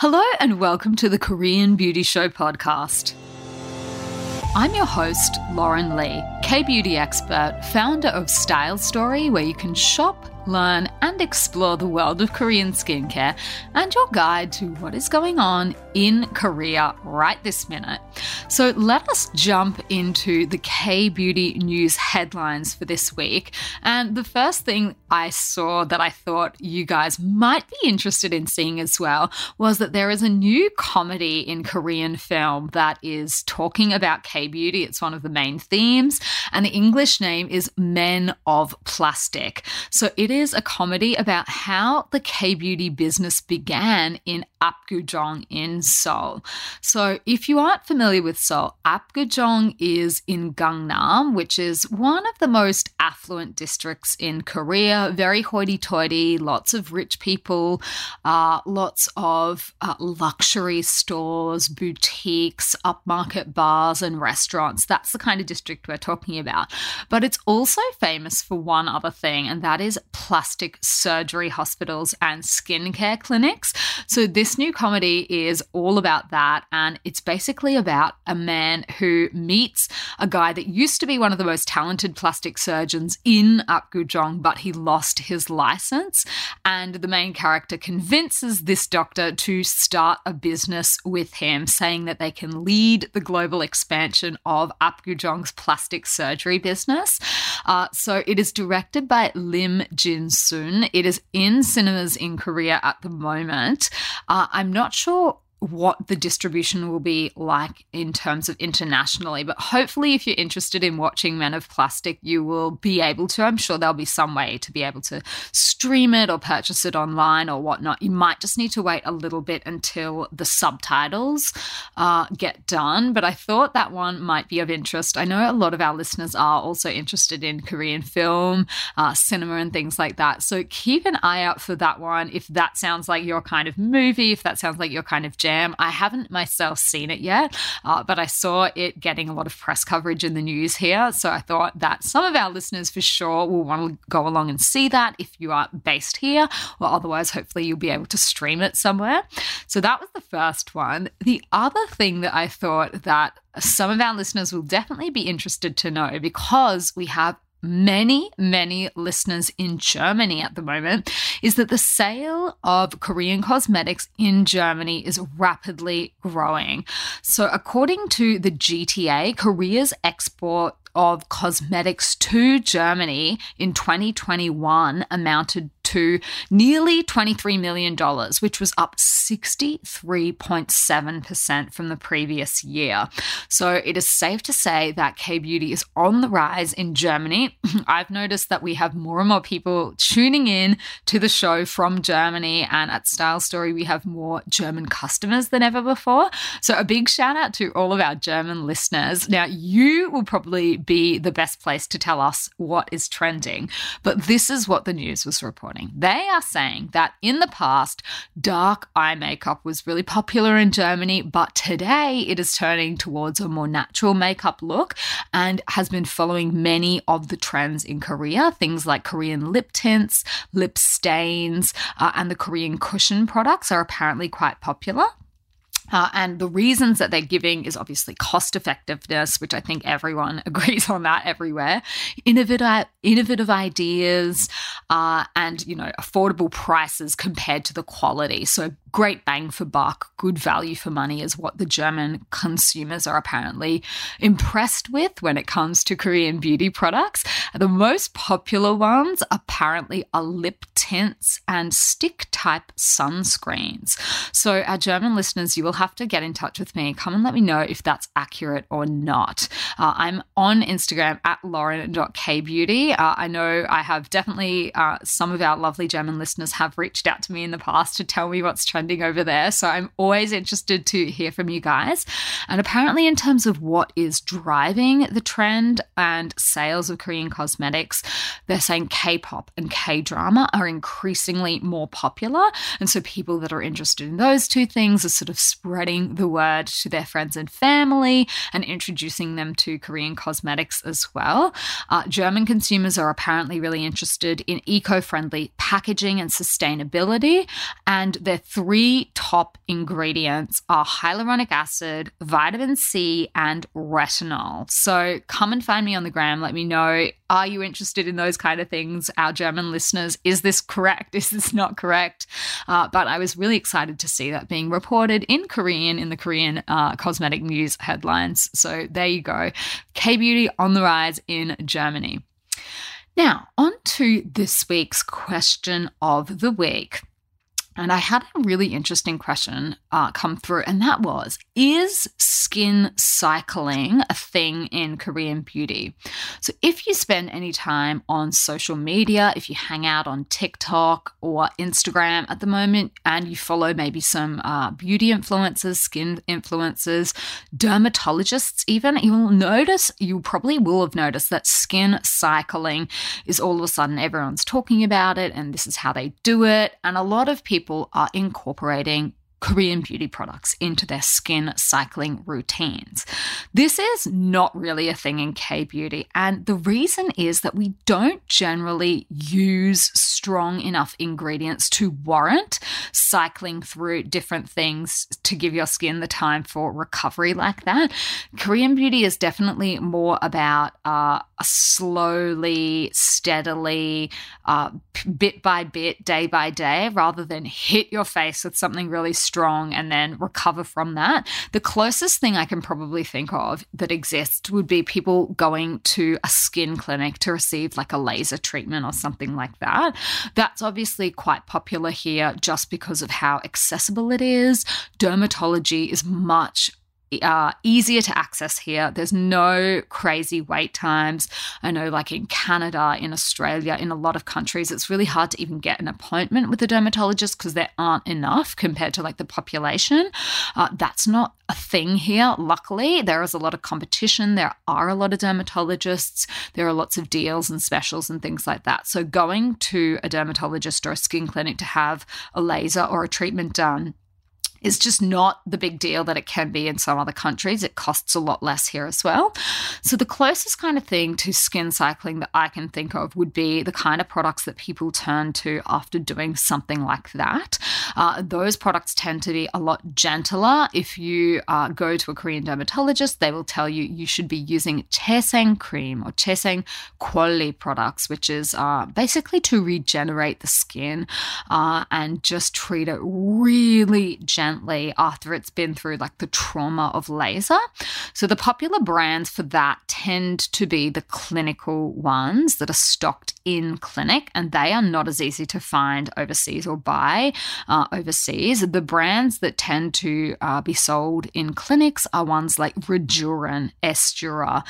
Hello, and welcome to the Korean Beauty Show podcast. I'm your host, Lauren Lee, K beauty expert, founder of Style Story, where you can shop learn, and explore the world of Korean skincare and your guide to what is going on in Korea right this minute. So let us jump into the K beauty news headlines for this week. And the first thing I saw that I thought you guys might be interested in seeing as well was that there is a new comedy in Korean film that is talking about K beauty. It's one of the main themes, and the English name is Men of Plastic. So it is is a comedy about how the K beauty business began in Apgujeong in Seoul. So, if you aren't familiar with Seoul, Apgujeong is in Gangnam, which is one of the most affluent districts in Korea. Very hoity-toity, lots of rich people, uh, lots of uh, luxury stores, boutiques, upmarket bars, and restaurants. That's the kind of district we're talking about. But it's also famous for one other thing, and that is plastic surgery hospitals and skincare clinics. So, this new comedy is all about that. And it's basically about a man who meets a guy that used to be one of the most talented plastic surgeons in Apgujeong, but he lost his license. And the main character convinces this doctor to start a business with him, saying that they can lead the global expansion of Apgujeong's plastic surgery business. Uh, so, it is directed by Lim Jin soon. It is in cinemas in Korea at the moment. Uh, I'm not sure what the distribution will be like in terms of internationally. But hopefully, if you're interested in watching Men of Plastic, you will be able to. I'm sure there'll be some way to be able to stream it or purchase it online or whatnot. You might just need to wait a little bit until the subtitles uh, get done. But I thought that one might be of interest. I know a lot of our listeners are also interested in Korean film, uh, cinema, and things like that. So keep an eye out for that one. If that sounds like your kind of movie, if that sounds like your kind of Jam. I haven't myself seen it yet, uh, but I saw it getting a lot of press coverage in the news here. So I thought that some of our listeners for sure will want to go along and see that if you are based here, or otherwise, hopefully, you'll be able to stream it somewhere. So that was the first one. The other thing that I thought that some of our listeners will definitely be interested to know because we have many, many listeners in Germany at the moment is that the sale of Korean cosmetics in Germany is rapidly growing. So, according to the GTA, Korea's export of cosmetics to Germany in 2021 amounted to nearly $23 million, which was up 63.7% from the previous year. So it is safe to say that K beauty is on the rise in Germany. I've noticed that we have more and more people tuning in to the show from Germany, and at Style Story, we have more German customers than ever before. So a big shout out to all of our German listeners. Now, you will probably be the best place to tell us what is trending, but this is what the news was reporting. They are saying that in the past, dark eye makeup was really popular in Germany, but today it is turning towards a more natural makeup look and has been following many of the trends in Korea. Things like Korean lip tints, lip stains, uh, and the Korean cushion products are apparently quite popular. Uh, and the reasons that they're giving is obviously cost effectiveness, which I think everyone agrees on that everywhere, innovative, innovative ideas, uh, and you know affordable prices compared to the quality. So great bang for buck, good value for money is what the German consumers are apparently impressed with when it comes to Korean beauty products. The most popular ones apparently are lip tints and stick type sunscreens. So, our German listeners, you will have to get in touch with me. Come and let me know if that's accurate or not. Uh, I'm on Instagram at lauren.kbeauty. Uh, I know I have definitely uh, some of our lovely German listeners have reached out to me in the past to tell me what's trending over there. So I'm always interested to hear from you guys. And apparently, in terms of what is driving the trend and sales of Korean cosmetics, they're saying K pop and K drama are increasingly more popular. And so people that are interested in those two things are sort of spreading the word to their friends and family and introducing them to Korean cosmetics as well. Uh, German consumers are apparently really interested in eco friendly packaging and sustainability. And their three top ingredients are hyaluronic acid, vitamin C, and retinol. So come and find me on the gram. Let me know are you interested in those kind of things? Our German listeners, is this correct? This is this not correct? Uh, but I was really excited to see that being reported in Korean in the Korean uh, cosmetic news headlines. So there you go. K beauty on the rise in Germany. Now, on to this week's question of the week. And I had a really interesting question uh, come through, and that was Is skin cycling a thing in Korean beauty? So, if you spend any time on social media, if you hang out on TikTok or Instagram at the moment, and you follow maybe some uh, beauty influencers, skin influencers, dermatologists, even, you will notice, you probably will have noticed that skin cycling is all of a sudden everyone's talking about it, and this is how they do it. And a lot of people people are incorporating Korean beauty products into their skin cycling routines. This is not really a thing in K beauty, and the reason is that we don't generally use strong enough ingredients to warrant cycling through different things to give your skin the time for recovery like that. Korean beauty is definitely more about uh, slowly, steadily, uh, bit by bit, day by day, rather than hit your face with something really strong and then recover from that. The closest thing I can probably think of that exists would be people going to a skin clinic to receive like a laser treatment or something like that. That's obviously quite popular here just because of how accessible it is. Dermatology is much uh, easier to access here. There's no crazy wait times. I know, like in Canada, in Australia, in a lot of countries, it's really hard to even get an appointment with a dermatologist because there aren't enough compared to like the population. Uh, that's not a thing here. Luckily, there is a lot of competition. There are a lot of dermatologists. There are lots of deals and specials and things like that. So, going to a dermatologist or a skin clinic to have a laser or a treatment done is just not the big deal that it can be in some other countries. It costs a lot less here as well. So, the closest kind of thing to skin cycling that I can think of would be the kind of products that people turn to after doing something like that. Uh, those products tend to be a lot gentler. If you uh, go to a Korean dermatologist, they will tell you you should be using Cheseng cream or Cheseng Quali products, which is uh, basically to regenerate the skin uh, and just treat it really gently after it's been through like the trauma of laser. So the popular brands for that tend to be the clinical ones that are stocked in clinic, and they are not as easy to find overseas or buy uh, overseas. The brands that tend to uh, be sold in clinics are ones like Rejuran, Aestura,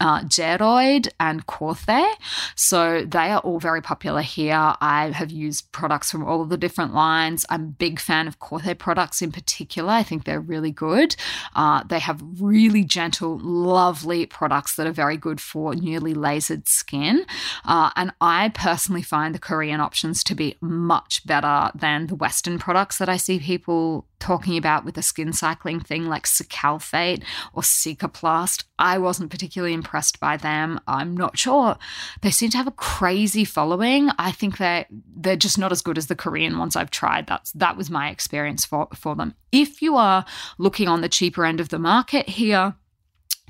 uh, Zeroid, and Corthe. So they are all very popular here. I have used products from all of the different lines. I'm a big fan of Corthe products in particular. I think they're really good. Uh, they have really gentle, lovely products that are very good for newly lasered skin. Uh, and I personally find the Korean options to be much better than the Western products that I see people talking about with the skin cycling thing like Cicalfate or Cicaplast. I wasn't particularly impressed by them. I'm not sure. They seem to have a crazy following. I think they're they're just not as good as the Korean ones I've tried. That's that was my experience for, for them. If you are looking on the cheaper end of the market here,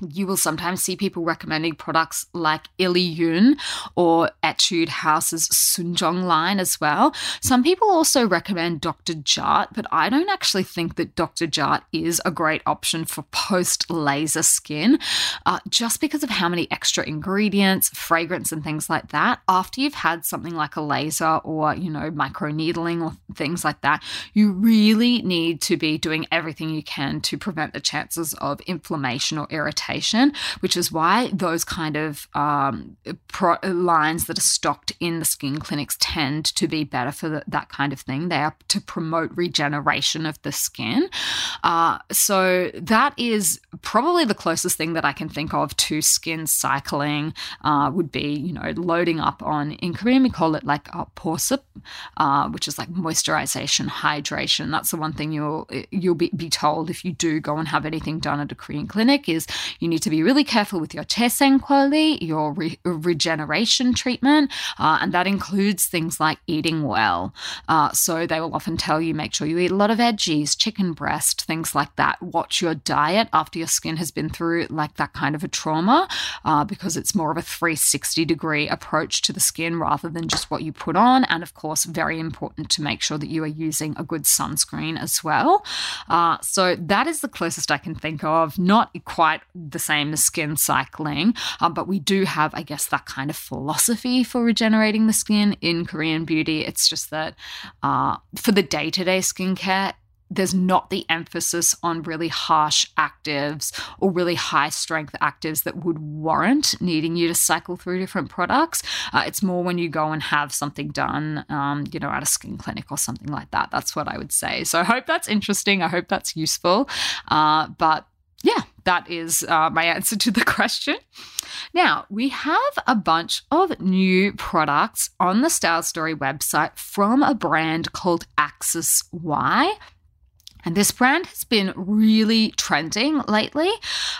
you will sometimes see people recommending products like Illiyoon or Etude House's SoonJung line as well. Some people also recommend Dr. Jart, but I don't actually think that Dr. Jart is a great option for post laser skin uh, just because of how many extra ingredients, fragrance, and things like that. After you've had something like a laser or, you know, micro needling or things like that, you really need to be doing everything you can to prevent the chances of inflammation or irritation which is why those kind of um, pro- lines that are stocked in the skin clinics tend to be better for the, that kind of thing. They are to promote regeneration of the skin. Uh, so that is probably the closest thing that I can think of to skin cycling uh, would be, you know, loading up on, in Korean, we call it like a porsup, uh, which is like moisturization, hydration. That's the one thing you'll, you'll be, be told if you do go and have anything done at a Korean clinic is you need to be really careful with your quality, your re- regeneration treatment, uh, and that includes things like eating well. Uh, so they will often tell you make sure you eat a lot of veggies, chicken breast, things like that. Watch your diet after your skin has been through like that kind of a trauma, uh, because it's more of a 360 degree approach to the skin rather than just what you put on. And of course, very important to make sure that you are using a good sunscreen as well. Uh, so that is the closest I can think of. Not quite the same as skin cycling, uh, but we do have, I guess, that kind of philosophy for regenerating the skin in Korean beauty. It's just that uh, for the day to day skincare, there's not the emphasis on really harsh actives or really high strength actives that would warrant needing you to cycle through different products. Uh, it's more when you go and have something done, um, you know, at a skin clinic or something like that. That's what I would say. So I hope that's interesting. I hope that's useful. Uh, but yeah, that is uh, my answer to the question. Now, we have a bunch of new products on the Style Story website from a brand called Axis Y. And this brand has been really trending lately.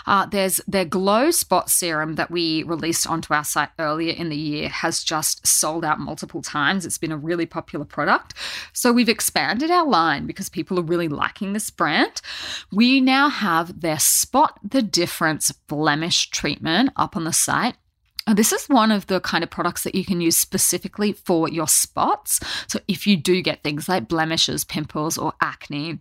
Uh, there's their Glow Spot Serum that we released onto our site earlier in the year has just sold out multiple times. It's been a really popular product. So we've expanded our line because people are really liking this brand. We now have their Spot the Difference blemish treatment up on the site. This is one of the kind of products that you can use specifically for your spots. So, if you do get things like blemishes, pimples, or acne,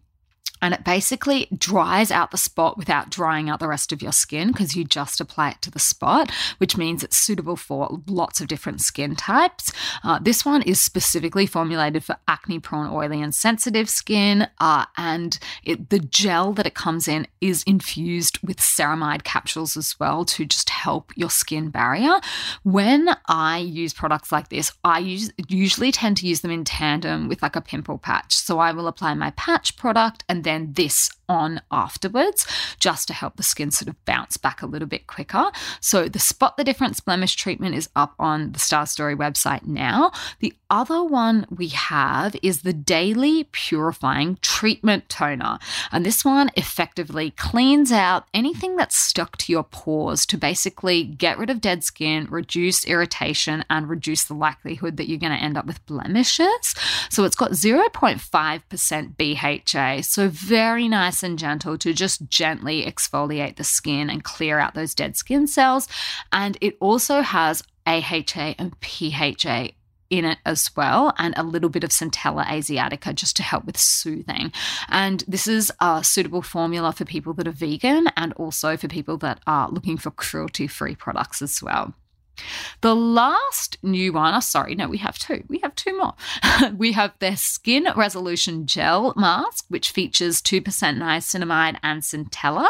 and it basically dries out the spot without drying out the rest of your skin because you just apply it to the spot, which means it's suitable for lots of different skin types. Uh, this one is specifically formulated for acne prone, oily, and sensitive skin, uh, and it, the gel that it comes in is infused with ceramide capsules as well to just help your skin barrier. When I use products like this, I use, usually tend to use them in tandem with like a pimple patch. So I will apply my patch product and then then this on afterwards just to help the skin sort of bounce back a little bit quicker. So the Spot the Difference blemish treatment is up on the Style Story website now. The other one we have is the Daily Purifying Treatment Toner. And this one effectively cleans out anything that's stuck to your pores to basically get rid of dead skin, reduce irritation, and reduce the likelihood that you're going to end up with blemishes. So it's got 0.5% BHA. So very nice and gentle to just gently exfoliate the skin and clear out those dead skin cells. And it also has AHA and PHA in it as well, and a little bit of Centella asiatica just to help with soothing. And this is a suitable formula for people that are vegan and also for people that are looking for cruelty free products as well. The last new one, oh, sorry, no, we have two. We have two more. we have their Skin Resolution Gel Mask, which features 2% niacinamide and centella.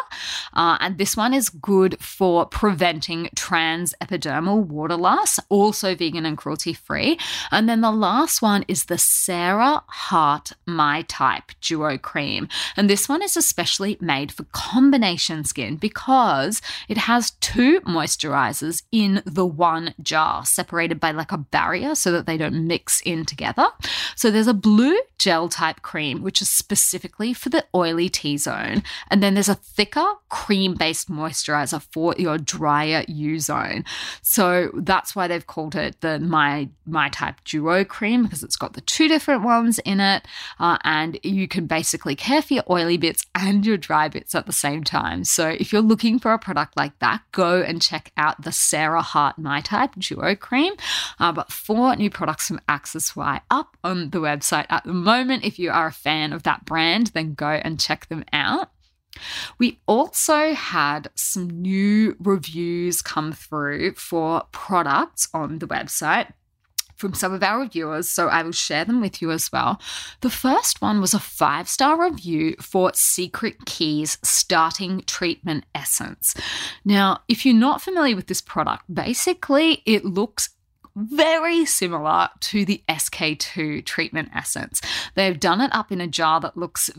Uh, and this one is good for preventing trans epidermal water loss, also vegan and cruelty free. And then the last one is the Cera-Heart My Type Duo Cream. And this one is especially made for combination skin because it has two moisturizers in the one jar, separated by like a barrier so that they don't mix in together. So there's a blue gel type cream, which is specifically for the oily T zone. And then there's a thicker cream based moisturizer for your drier U zone. So that's why they've called it the My, My Type Duo cream because it's got the two different ones in it. Uh, and you can basically care for your oily bits and your dry bits at the same time. So if you're looking for a product like that, go and check out the Cera-Heart My Type Duo Cream. Uh, but four new products from Axis Y up on the website at the moment. If you are a fan of that brand, then go and check them out. We also had some new reviews come through for products on the website from some of our reviewers, so I will share them with you as well. The first one was a five star review for Secret Keys Starting Treatment Essence. Now, if you're not familiar with this product, basically it looks very similar to the SK2 treatment essence. They've done it up in a jar that looks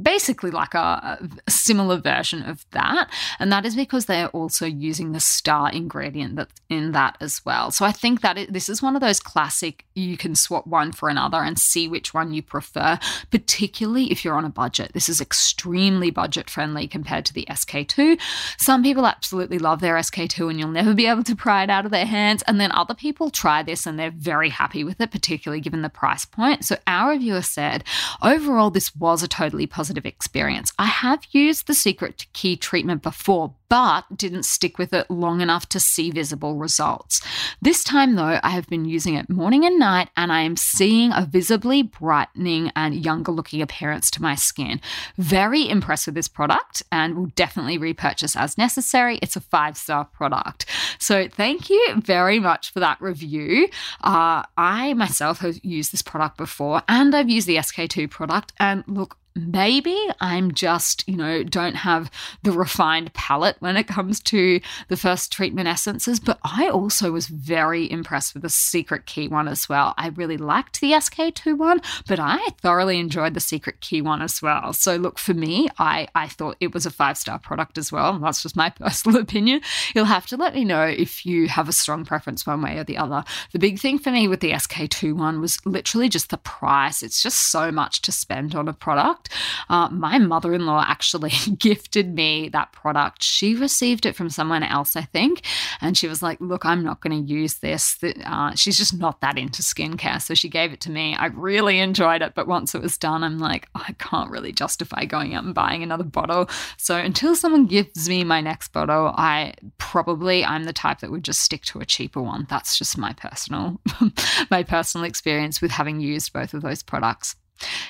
basically like a, a, similar version of that. And that is because they are also using the star ingredient that's in that as well. So I think that it, this is one of those classic, you can swap one for another and see which one you prefer, particularly if you're on a budget. This is extremely budget friendly compared to the SK2. Some people absolutely love their SK2 and you'll never be able to pry it out of their hands. And then other people people try this and they're very happy with it, particularly given the price point. So, our reviewer said, overall, this was a totally positive experience. I have used the secret key treatment before, but didn't stick with it long enough to see visible results. This time, though, I have been using it morning and night, and I am seeing a visibly brightening and younger looking appearance to my skin. Very impressed with this product and will definitely repurchase as necessary. It's a five star product. So, thank you very much for that review. Uh, I myself have used this product before, and I've used the SK2 product, and look, maybe I'm just, you know, don't have the refined palate when it comes to the first treatment essences, but I also was very impressed with the Secret Key one as well. I really liked the SK2 one, but I thoroughly enjoyed the Secret Key one as well. So look, for me, I, I thought it was a five-star product as well. That's just my personal opinion. You'll have to let me know if you have a strong preference one way or the other. The big thing for me with the SK2 one was literally just the price. It's just so much to spend on a product. Uh, my mother in law actually gifted me that product. She received it from someone else, I think. And she was like, Look, I'm not going to use this. Uh, she's just not that into skincare. So she gave it to me. I really enjoyed it. But once it was done, I'm like, I can't really justify going out and buying another bottle. So until someone gives me my next bottle, I probably, I'm the type that would just stick to a cheaper one. That's just my personal, my personal experience with having used both of those products.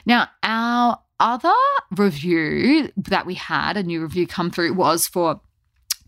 Now, our other review that we had, a new review come through, was for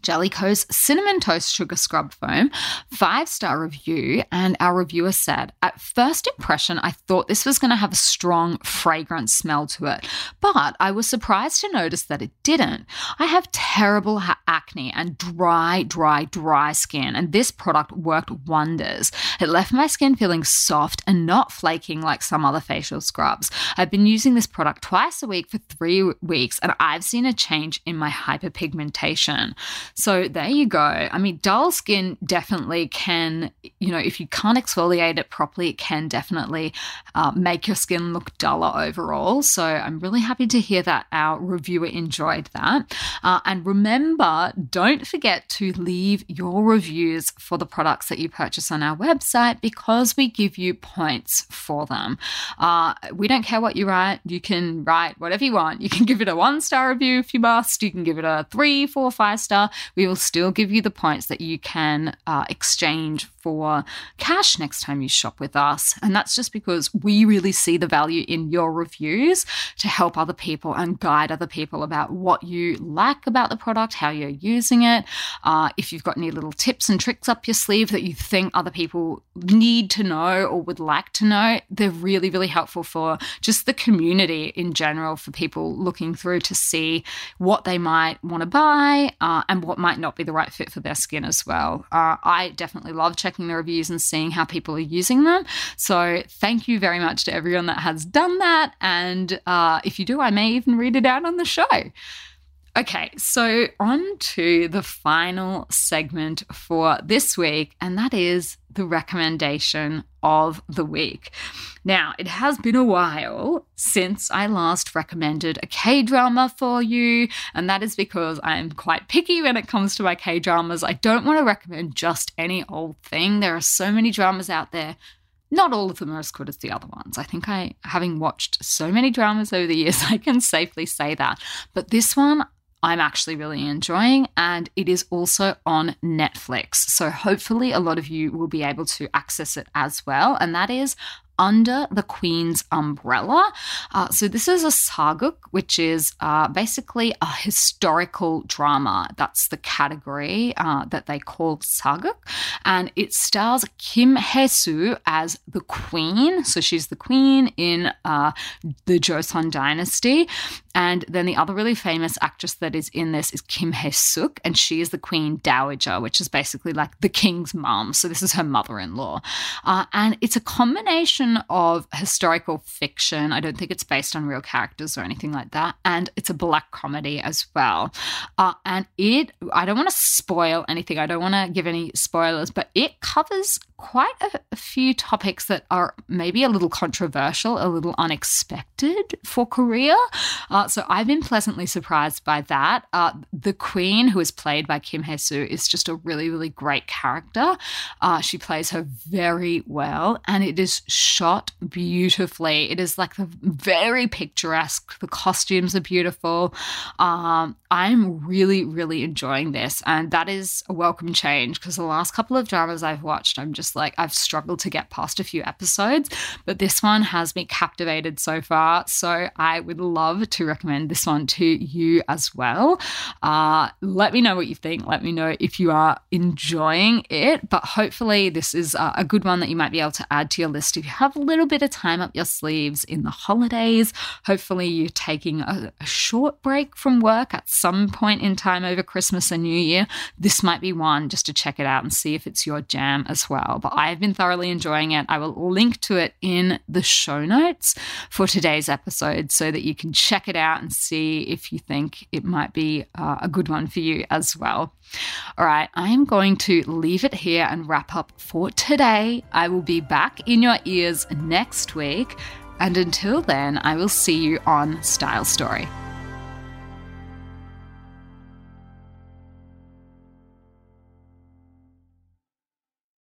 Jelly Ko's Cinnamon Toast Sugar Scrub Foam, five star review. And our reviewer said, At first impression, I thought this was going to have a strong fragrance smell to it, but I was surprised to notice that it didn't. I have terrible acne and dry, dry, dry skin, and this product worked wonders. It left my skin feeling soft and not flaking like some other facial scrubs. I've been using this product twice a week for three weeks, and I've seen a change in my hyperpigmentation. So there you go. I mean, dull skin definitely can, you know, if you can't exfoliate it properly, it can definitely uh, make your skin look duller overall. So I'm really happy to hear that our reviewer enjoyed that. Uh, and remember, don't forget to leave your reviews for the products that you purchase on our website because we give you points for them. Uh, we don't care what you write. You can write whatever you want. You can give it a one star review if you must. You can give it a three, four, five star we will still give you the points that you can uh, exchange for cash next time you shop with us. And that's just because we really see the value in your reviews to help other people and guide other people about what you like about the product, how you're using it. Uh, if you've got any little tips and tricks up your sleeve that you think other people need to know or would like to know, they're really, really helpful for just the community in general, for people looking through to see what they might want to buy uh, and what might not be the right fit for their skin as well. Uh, I definitely love checking the reviews and seeing how people are using them. So thank you very much to everyone that has done that. And uh, if you do, I may even read it out on the show. Okay, so on to the final segment for this week, and that is the recommendation of the week. Now, it has been a while since I last recommended a K drama for you, and that is because I'm quite picky when it comes to my K dramas. I don't want to recommend just any old thing. There are so many dramas out there not all of them are as good as the other ones. I think I, having watched so many dramas over the years, I can safely say that. But this one, I'm actually really enjoying, and it is also on Netflix. So hopefully, a lot of you will be able to access it as well. And that is under the Queen's umbrella. Uh, so, this is a sageuk, which is uh, basically a historical drama. That's the category uh, that they call sageuk. And it stars Kim Hye-soo as the Queen. So, she's the Queen in uh, the Joseon dynasty. And then the other really famous actress that is in this is Kim Hae Suk, and she is the Queen Dowager, which is basically like the king's mom. So this is her mother in law. Uh, and it's a combination of historical fiction. I don't think it's based on real characters or anything like that. And it's a black comedy as well. Uh, and it, I don't want to spoil anything, I don't want to give any spoilers, but it covers quite a, a few topics that are maybe a little controversial, a little unexpected for Korea. Uh, so I've been pleasantly surprised by that. Uh, the Queen, who is played by Kim Hye Soo, is just a really, really great character. Uh, she plays her very well, and it is shot beautifully. It is like the very picturesque. The costumes are beautiful. Um, I'm really, really enjoying this, and that is a welcome change because the last couple of dramas I've watched, I'm just like I've struggled to get past a few episodes, but this one has me captivated so far. So I would love to recommend this one to you as well. Uh, let me know what you think. Let me know if you are enjoying it. But hopefully, this is a good one that you might be able to add to your list if you have a little bit of time up your sleeves in the holidays. Hopefully, you're taking a, a short break from work at some point in time over Christmas and New Year. This might be one just to check it out and see if it's your jam as well. But I have been thoroughly enjoying it. I will link to it in the show notes for today's episode so that you can check it out and see if you think it might be uh, a good one for you as well. All right, I am going to leave it here and wrap up for today. I will be back in your ears next week. And until then, I will see you on Style Story.